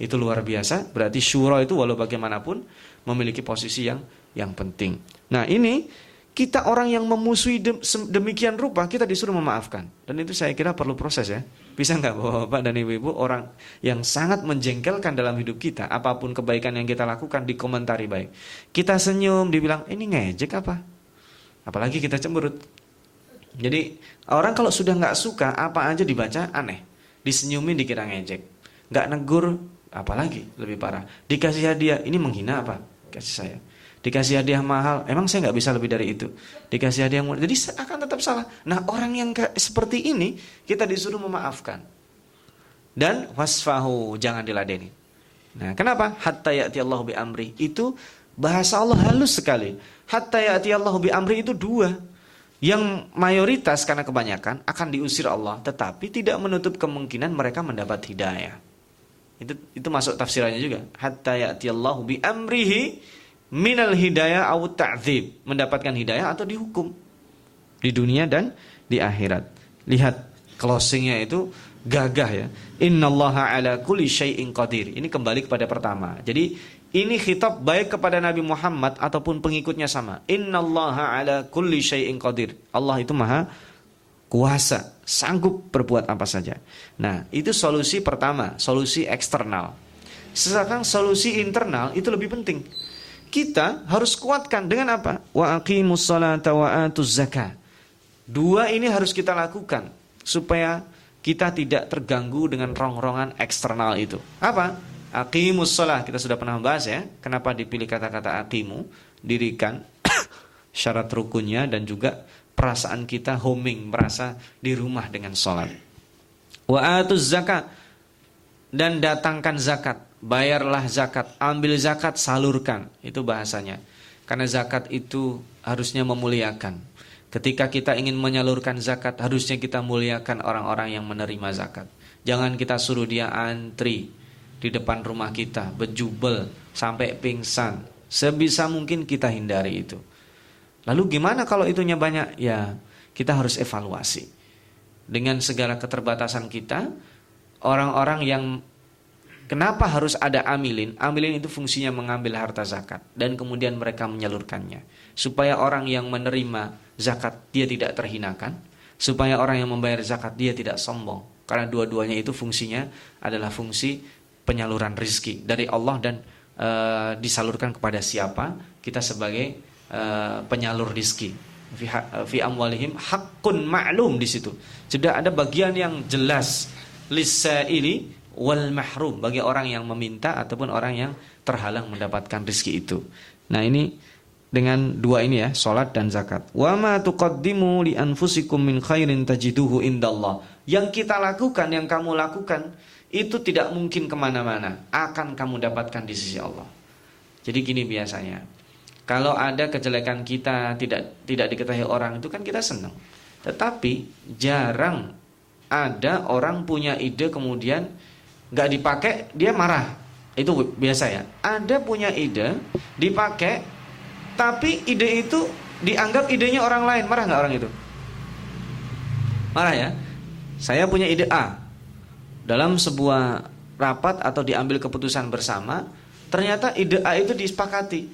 Itu luar biasa. Berarti syura itu walau bagaimanapun memiliki posisi yang yang penting. Nah ini kita orang yang memusuhi demikian rupa kita disuruh memaafkan. Dan itu saya kira perlu proses ya bisa nggak bapak dan ibu-ibu orang yang sangat menjengkelkan dalam hidup kita apa pun kebaikan yang kita lakukan dikomentari baik kita senyum dibilang ini ngejek apa Apalagi kita cemberut. Jadi orang kalau sudah nggak suka apa aja dibaca aneh, disenyumin dikira ngejek, nggak negur apalagi lebih parah. Dikasih hadiah ini menghina apa? Kasih saya. Dikasih hadiah mahal, emang saya nggak bisa lebih dari itu. Dikasih hadiah murah, jadi akan tetap salah. Nah orang yang seperti ini kita disuruh memaafkan dan wasfahu jangan diladeni. Nah kenapa? Hatta ya'ti Allah bi amri itu bahasa Allah halus sekali hatta ya'ti Allah bi amri itu dua. Yang mayoritas karena kebanyakan akan diusir Allah, tetapi tidak menutup kemungkinan mereka mendapat hidayah. Itu itu masuk tafsirannya juga. Hatta ya'ti Allah bi amrihi minal hidayah aw ta'dzib, mendapatkan hidayah atau dihukum di dunia dan di akhirat. Lihat closingnya itu gagah ya. Innallaha ala kulli syai'in qadir. Ini kembali kepada pertama. Jadi ini khitab baik kepada Nabi Muhammad ataupun pengikutnya sama. Innallaha ala kulli syai'in qadir. Allah itu maha kuasa, sanggup berbuat apa saja. Nah, itu solusi pertama, solusi eksternal. Sekarang solusi internal itu lebih penting. Kita harus kuatkan dengan apa? Wa aqimus salata wa atuz zakah. Dua ini harus kita lakukan supaya kita tidak terganggu dengan rongrongan eksternal itu. Apa? Aqimus sholah kita sudah pernah bahas ya. Kenapa dipilih kata-kata aqimu? Dirikan syarat rukunnya dan juga perasaan kita homing merasa di rumah dengan sholat. Wa atuz zakat dan datangkan zakat. Bayarlah zakat, ambil zakat, salurkan. Itu bahasanya. Karena zakat itu harusnya memuliakan. Ketika kita ingin menyalurkan zakat, harusnya kita muliakan orang-orang yang menerima zakat. Jangan kita suruh dia antri di depan rumah kita, bejubel sampai pingsan. Sebisa mungkin kita hindari itu. Lalu gimana kalau itunya banyak? Ya, kita harus evaluasi. Dengan segala keterbatasan kita, orang-orang yang kenapa harus ada amilin? Amilin itu fungsinya mengambil harta zakat dan kemudian mereka menyalurkannya. Supaya orang yang menerima zakat dia tidak terhinakan, supaya orang yang membayar zakat dia tidak sombong. Karena dua-duanya itu fungsinya adalah fungsi penyaluran rizki dari Allah dan e, disalurkan kepada siapa kita sebagai e, penyalur rizki fi, amwalihim hakun ma'lum di situ. Sudah ada bagian yang jelas lisaili wal mahrum bagi orang yang meminta ataupun orang yang terhalang mendapatkan rizki itu. Nah, ini dengan dua ini ya, salat dan zakat. Wa ma tuqaddimu li anfusikum min khairin tajiduhu indallah. Yang kita lakukan, yang kamu lakukan itu tidak mungkin ke mana-mana, akan kamu dapatkan di sisi Allah. Jadi gini biasanya, kalau ada kejelekan kita tidak tidak diketahui orang itu kan kita senang. Tetapi jarang ada orang punya ide kemudian nggak dipakai dia marah. Itu biasa ya. Ada punya ide dipakai tapi ide itu dianggap idenya orang lain. Marah nggak orang itu? Marah ya. Saya punya ide A. Dalam sebuah rapat atau diambil keputusan bersama, ternyata ide A itu disepakati.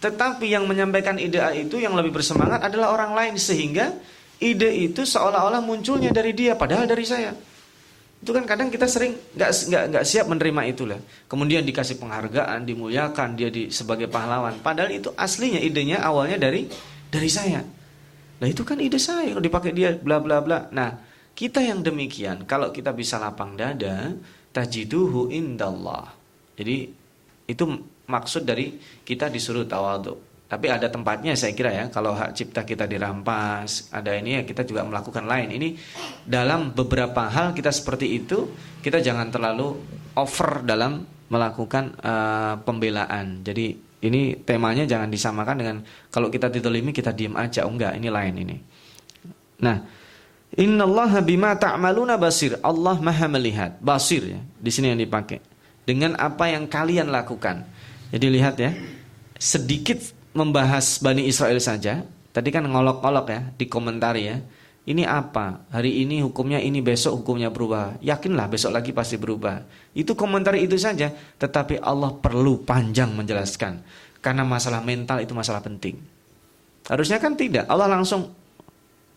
Tetapi yang menyampaikan ide A itu yang lebih bersemangat adalah orang lain sehingga ide itu seolah-olah munculnya dari dia padahal dari saya. Itu kan kadang kita sering nggak nggak nggak siap menerima itulah. Kemudian dikasih penghargaan, dimuliakan dia di sebagai pahlawan. Padahal itu aslinya idenya awalnya dari dari saya. Nah itu kan ide saya kalau dipakai dia bla bla bla. Nah kita yang demikian kalau kita bisa lapang dada tajiduhu indallah. Jadi itu maksud dari kita disuruh tawadhu. Tapi ada tempatnya saya kira ya, kalau hak cipta kita dirampas, ada ini ya kita juga melakukan lain. Ini dalam beberapa hal kita seperti itu, kita jangan terlalu over dalam melakukan uh, pembelaan. Jadi ini temanya jangan disamakan dengan kalau kita ditolimi kita diem aja, oh enggak, ini lain ini. Nah, Innallaha bima ta'maluna basir. Allah Maha melihat, basir ya. Di sini yang dipakai. Dengan apa yang kalian lakukan. Jadi lihat ya, sedikit membahas Bani Israel saja. Tadi kan ngolok-ngolok ya, di komentar ya. Ini apa? Hari ini hukumnya ini, besok hukumnya berubah. Yakinlah besok lagi pasti berubah. Itu komentar itu saja, tetapi Allah perlu panjang menjelaskan. Karena masalah mental itu masalah penting. Harusnya kan tidak. Allah langsung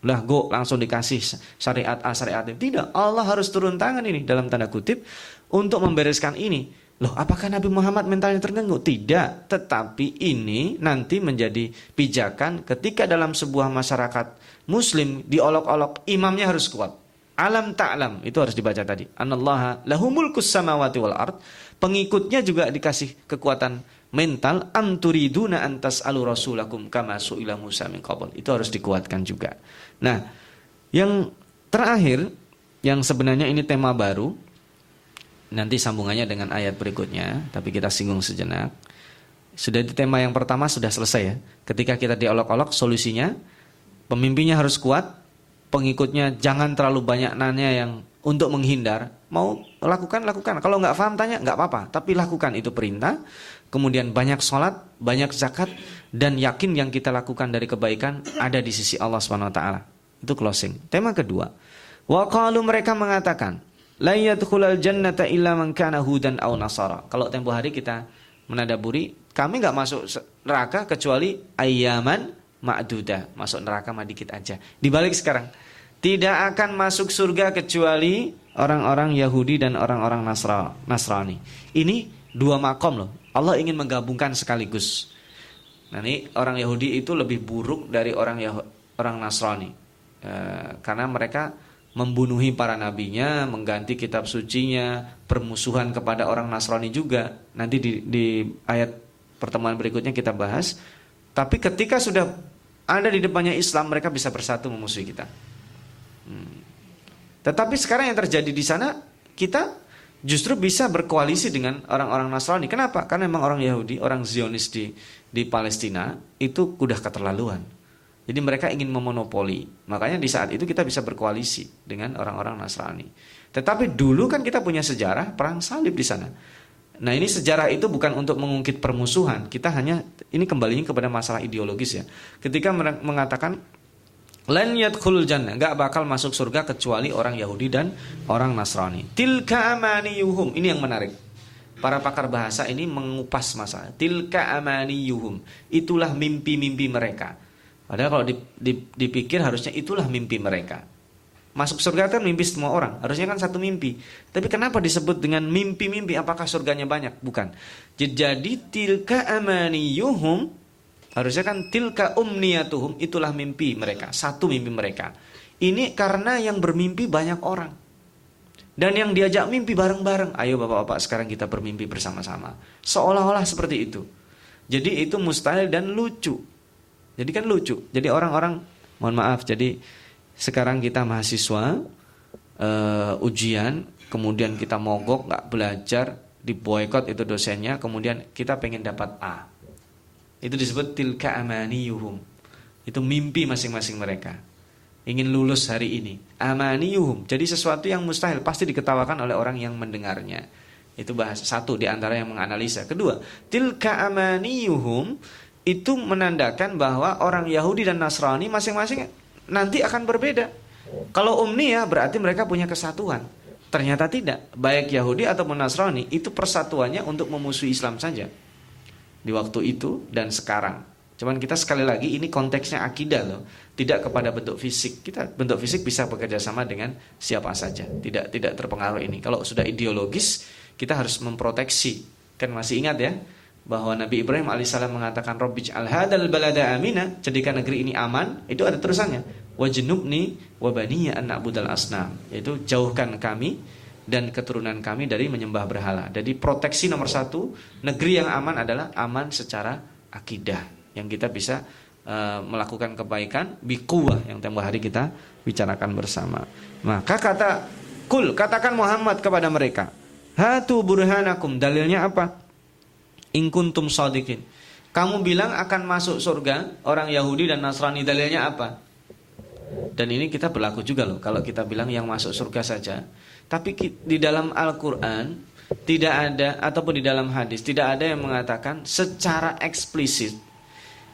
lah go langsung dikasih syariat A syariat B. Tidak, Allah harus turun tangan ini dalam tanda kutip untuk membereskan ini Loh, apakah Nabi Muhammad mentalnya terganggu? Tidak, tetapi ini nanti menjadi pijakan ketika dalam sebuah masyarakat muslim diolok-olok, imamnya harus kuat. Alam ta'lam, itu harus dibaca tadi. Anallaha lahumul samawati wal ard. Pengikutnya juga dikasih kekuatan mental anturiduna antas alu rasulakum kama su'ila Musa min qabl. Itu harus dikuatkan juga. Nah, yang terakhir yang sebenarnya ini tema baru nanti sambungannya dengan ayat berikutnya, tapi kita singgung sejenak. Sudah di tema yang pertama sudah selesai ya. Ketika kita diolok-olok solusinya pemimpinnya harus kuat, pengikutnya jangan terlalu banyak nanya yang untuk menghindar. Mau lakukan lakukan. Kalau nggak paham tanya nggak apa-apa, tapi lakukan itu perintah. Kemudian banyak sholat, banyak zakat dan yakin yang kita lakukan dari kebaikan ada di sisi Allah Subhanahu Wa Taala. Itu closing. Tema kedua. Wa mereka mengatakan, La yadkhulul jannata illa man kana hudan aw nasara. Kalau tempo hari kita menadaburi, kami nggak masuk neraka kecuali ayaman ma'duda. Masuk neraka mah dikit aja. Dibalik sekarang, tidak akan masuk surga kecuali orang-orang Yahudi dan orang-orang Nasrani. Ini dua makom loh. Allah ingin menggabungkan sekaligus. Nah ini orang Yahudi itu lebih buruk dari orang Yahudi, orang Nasrani. E, karena mereka membunuhi para nabinya, mengganti kitab sucinya, permusuhan kepada orang Nasrani juga. Nanti di, di ayat pertemuan berikutnya kita bahas. Tapi ketika sudah ada di depannya Islam, mereka bisa bersatu memusuhi kita. Hmm. Tetapi sekarang yang terjadi di sana, kita justru bisa berkoalisi dengan orang-orang Nasrani. Kenapa? Karena memang orang Yahudi, orang Zionis di di Palestina itu udah keterlaluan. Jadi mereka ingin memonopoli. Makanya di saat itu kita bisa berkoalisi dengan orang-orang Nasrani. Tetapi dulu kan kita punya sejarah perang salib di sana. Nah ini sejarah itu bukan untuk mengungkit permusuhan. Kita hanya ini kembalinya kepada masalah ideologis ya. Ketika mengatakan Lan yadkhulul jannah, bakal masuk surga kecuali orang Yahudi dan orang Nasrani. Tilka amaniyuhum. Ini yang menarik. Para pakar bahasa ini mengupas masalah. Tilka amaniyuhum. Itulah mimpi-mimpi mereka. Padahal kalau dipikir harusnya itulah mimpi mereka. Masuk surga kan mimpi semua orang. Harusnya kan satu mimpi. Tapi kenapa disebut dengan mimpi-mimpi? Apakah surganya banyak? Bukan. Jadi tilka amaniyuhum Harusnya kan tilka umniyatuhum itulah mimpi mereka, satu mimpi mereka. Ini karena yang bermimpi banyak orang. Dan yang diajak mimpi bareng-bareng, ayo bapak-bapak sekarang kita bermimpi bersama-sama. Seolah-olah seperti itu. Jadi itu mustahil dan lucu. Jadi kan lucu. Jadi orang-orang, mohon maaf, jadi sekarang kita mahasiswa uh, ujian, kemudian kita mogok, nggak belajar, diboykot itu dosennya, kemudian kita pengen dapat A. Itu disebut tilka amaniyuhum. Itu mimpi masing-masing mereka. Ingin lulus hari ini. Amaniyuhum. Jadi sesuatu yang mustahil pasti diketawakan oleh orang yang mendengarnya. Itu bahasa satu di antara yang menganalisa. Kedua, tilka amaniyuhum itu menandakan bahwa orang Yahudi dan Nasrani masing-masing nanti akan berbeda. Kalau umniyah berarti mereka punya kesatuan. Ternyata tidak. Baik Yahudi ataupun Nasrani itu persatuannya untuk memusuhi Islam saja di waktu itu dan sekarang. Cuman kita sekali lagi ini konteksnya akidah loh, tidak kepada bentuk fisik. Kita bentuk fisik bisa bekerja sama dengan siapa saja, tidak tidak terpengaruh ini. Kalau sudah ideologis, kita harus memproteksi. Kan masih ingat ya bahwa Nabi Ibrahim alaihissalam mengatakan Robbij al hadal balada amina, jadikan negeri ini aman. Itu ada terusannya. Wajnubni wabaniya an na'budal asnam, yaitu jauhkan kami dan keturunan kami dari menyembah berhala. Jadi proteksi nomor satu negeri yang aman adalah aman secara akidah yang kita bisa uh, melakukan kebaikan bikuah yang tempoh hari kita bicarakan bersama. Maka kata kul katakan Muhammad kepada mereka, hatu burhanakum dalilnya apa? In kuntum sadikin. Kamu bilang akan masuk surga orang Yahudi dan Nasrani dalilnya apa? Dan ini kita berlaku juga loh kalau kita bilang yang masuk surga saja tapi di dalam Al-Quran tidak ada ataupun di dalam hadis tidak ada yang mengatakan secara eksplisit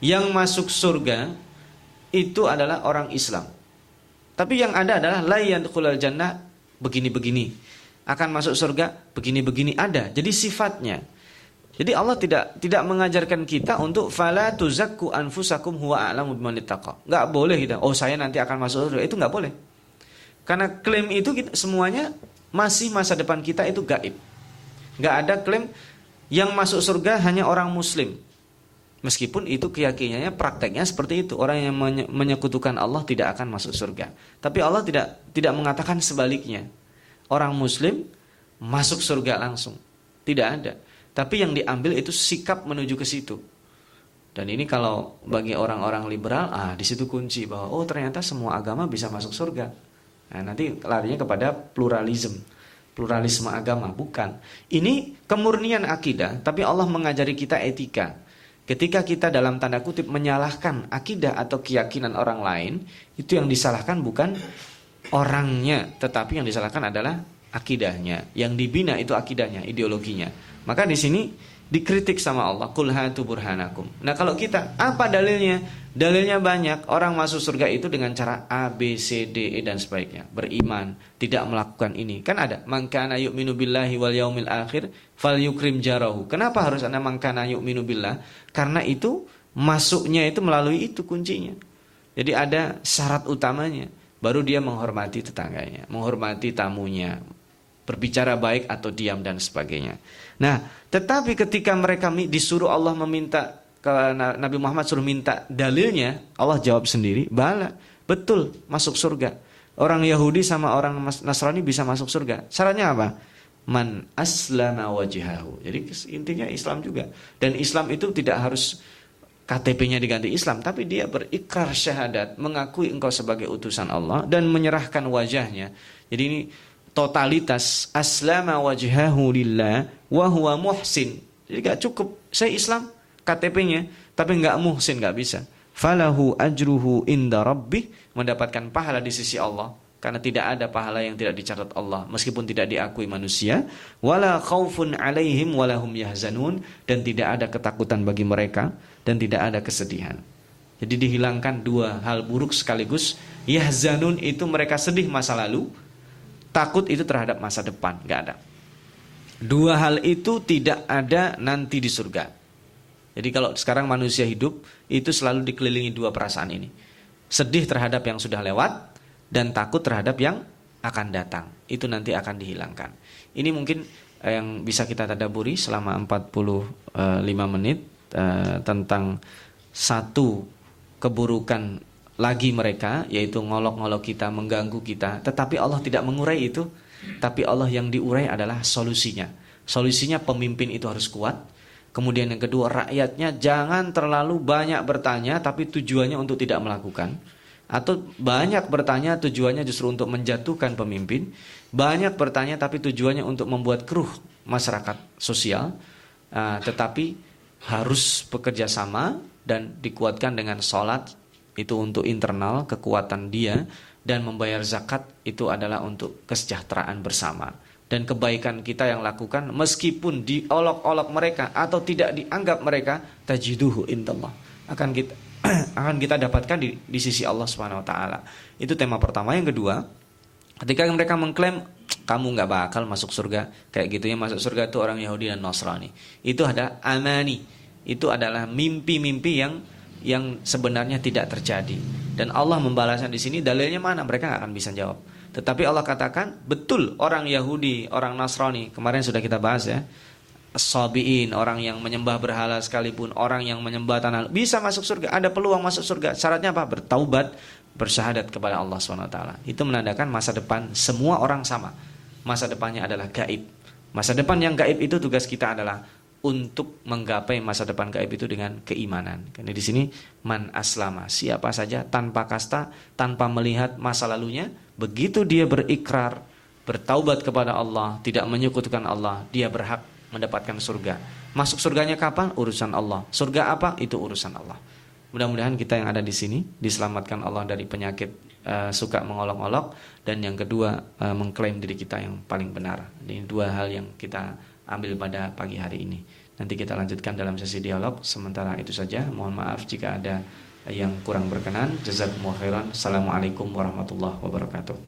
yang masuk surga itu adalah orang Islam. Tapi yang ada adalah layan kulal jannah begini-begini akan masuk surga begini-begini ada. Jadi sifatnya. Jadi Allah tidak tidak mengajarkan kita untuk fala tuzakku anfusakum huwa a'lamu biman Enggak boleh kita. Oh, saya nanti akan masuk surga. Itu enggak boleh. Karena klaim itu kita, semuanya masih masa depan kita itu gaib. Nggak ada klaim yang masuk surga hanya orang muslim. Meskipun itu keyakinannya prakteknya seperti itu. Orang yang menyekutukan Allah tidak akan masuk surga. Tapi Allah tidak tidak mengatakan sebaliknya. Orang muslim masuk surga langsung. Tidak ada. Tapi yang diambil itu sikap menuju ke situ. Dan ini kalau bagi orang-orang liberal, ah di situ kunci bahwa oh ternyata semua agama bisa masuk surga. Nah, nanti larinya kepada pluralisme, pluralisme agama, bukan. Ini kemurnian akidah, tapi Allah mengajari kita etika. Ketika kita dalam tanda kutip menyalahkan akidah atau keyakinan orang lain, itu yang disalahkan bukan orangnya, tetapi yang disalahkan adalah akidahnya. Yang dibina itu akidahnya, ideologinya. Maka di sini dikritik sama Allah kul hatu burhanakum. Nah kalau kita apa dalilnya? Dalilnya banyak. Orang masuk surga itu dengan cara A B C D E dan sebaiknya. Beriman tidak melakukan ini. Kan ada mangkana yu'minu billahi wal yaumil akhir fal yukrim jarahu. Kenapa harus ada mangkana yu'minu billah karena itu masuknya itu melalui itu kuncinya. Jadi ada syarat utamanya. Baru dia menghormati tetangganya menghormati tamunya berbicara baik atau diam dan sebagainya Nah, tetapi ketika mereka disuruh Allah meminta ke Nabi Muhammad suruh minta dalilnya, Allah jawab sendiri, bala, betul masuk surga. Orang Yahudi sama orang Nasrani bisa masuk surga. Syaratnya apa? Man aslama wajihahu. Jadi intinya Islam juga. Dan Islam itu tidak harus KTP-nya diganti Islam, tapi dia berikrar syahadat, mengakui engkau sebagai utusan Allah dan menyerahkan wajahnya. Jadi ini totalitas aslama wajhahu lillah wa huwa muhsin. Jadi gak cukup saya Islam KTP-nya tapi nggak muhsin nggak bisa. Falahu ajruhu inda rabbih mendapatkan pahala di sisi Allah karena tidak ada pahala yang tidak dicatat Allah meskipun tidak diakui manusia wala khaufun alaihim walahum yahzanun dan tidak ada ketakutan bagi mereka dan tidak ada kesedihan. Jadi dihilangkan dua hal buruk sekaligus. Yahzanun itu mereka sedih masa lalu, takut itu terhadap masa depan, nggak ada. Dua hal itu tidak ada nanti di surga. Jadi kalau sekarang manusia hidup itu selalu dikelilingi dua perasaan ini. Sedih terhadap yang sudah lewat dan takut terhadap yang akan datang. Itu nanti akan dihilangkan. Ini mungkin eh, yang bisa kita tadaburi selama 45 eh, menit uh, tentang satu keburukan lagi mereka yaitu ngolok-ngolok kita, mengganggu kita, tetapi Allah tidak mengurai itu, tapi Allah yang diurai adalah solusinya. Solusinya pemimpin itu harus kuat. Kemudian yang kedua rakyatnya jangan terlalu banyak bertanya tapi tujuannya untuk tidak melakukan. Atau banyak bertanya tujuannya justru untuk menjatuhkan pemimpin, banyak bertanya tapi tujuannya untuk membuat keruh masyarakat sosial, uh, tetapi harus bekerja sama dan dikuatkan dengan sholat itu untuk internal kekuatan dia dan membayar zakat itu adalah untuk kesejahteraan bersama dan kebaikan kita yang lakukan meskipun diolok-olok mereka atau tidak dianggap mereka tajiduhu intallah akan kita akan kita dapatkan di, di sisi Allah Subhanahu wa taala. Itu tema pertama. Yang kedua, ketika mereka mengklaim kamu nggak bakal masuk surga kayak gitu ya masuk surga itu orang Yahudi dan Nasrani itu ada amani itu adalah mimpi-mimpi yang yang sebenarnya tidak terjadi. Dan Allah membalasnya di sini dalilnya mana? Mereka nggak akan bisa jawab. Tetapi Allah katakan betul orang Yahudi orang Nasrani kemarin sudah kita bahas ya sabiin orang yang menyembah berhala sekalipun orang yang menyembah tanah bisa masuk surga ada peluang masuk surga. Syaratnya apa? Bertaubat bersyahadat kepada Allah swt itu menandakan masa depan semua orang sama. Masa depannya adalah gaib. Masa depan yang gaib itu tugas kita adalah untuk menggapai masa depan gaib itu dengan keimanan. Karena di sini man aslama, siapa saja tanpa kasta, tanpa melihat masa lalunya, begitu dia berikrar, bertaubat kepada Allah, tidak menyekutukan Allah, dia berhak mendapatkan surga. Masuk surganya kapan? Urusan Allah. Surga apa? Itu urusan Allah. Mudah-mudahan kita yang ada di sini diselamatkan Allah dari penyakit uh, suka mengolok-olok dan yang kedua uh, mengklaim diri kita yang paling benar. Ini dua hal yang kita ambil pada pagi hari ini. Nanti kita lanjutkan dalam sesi dialog. Sementara itu saja. Mohon maaf jika ada yang kurang berkenan. Jazakumullah khairan. Assalamualaikum warahmatullahi wabarakatuh.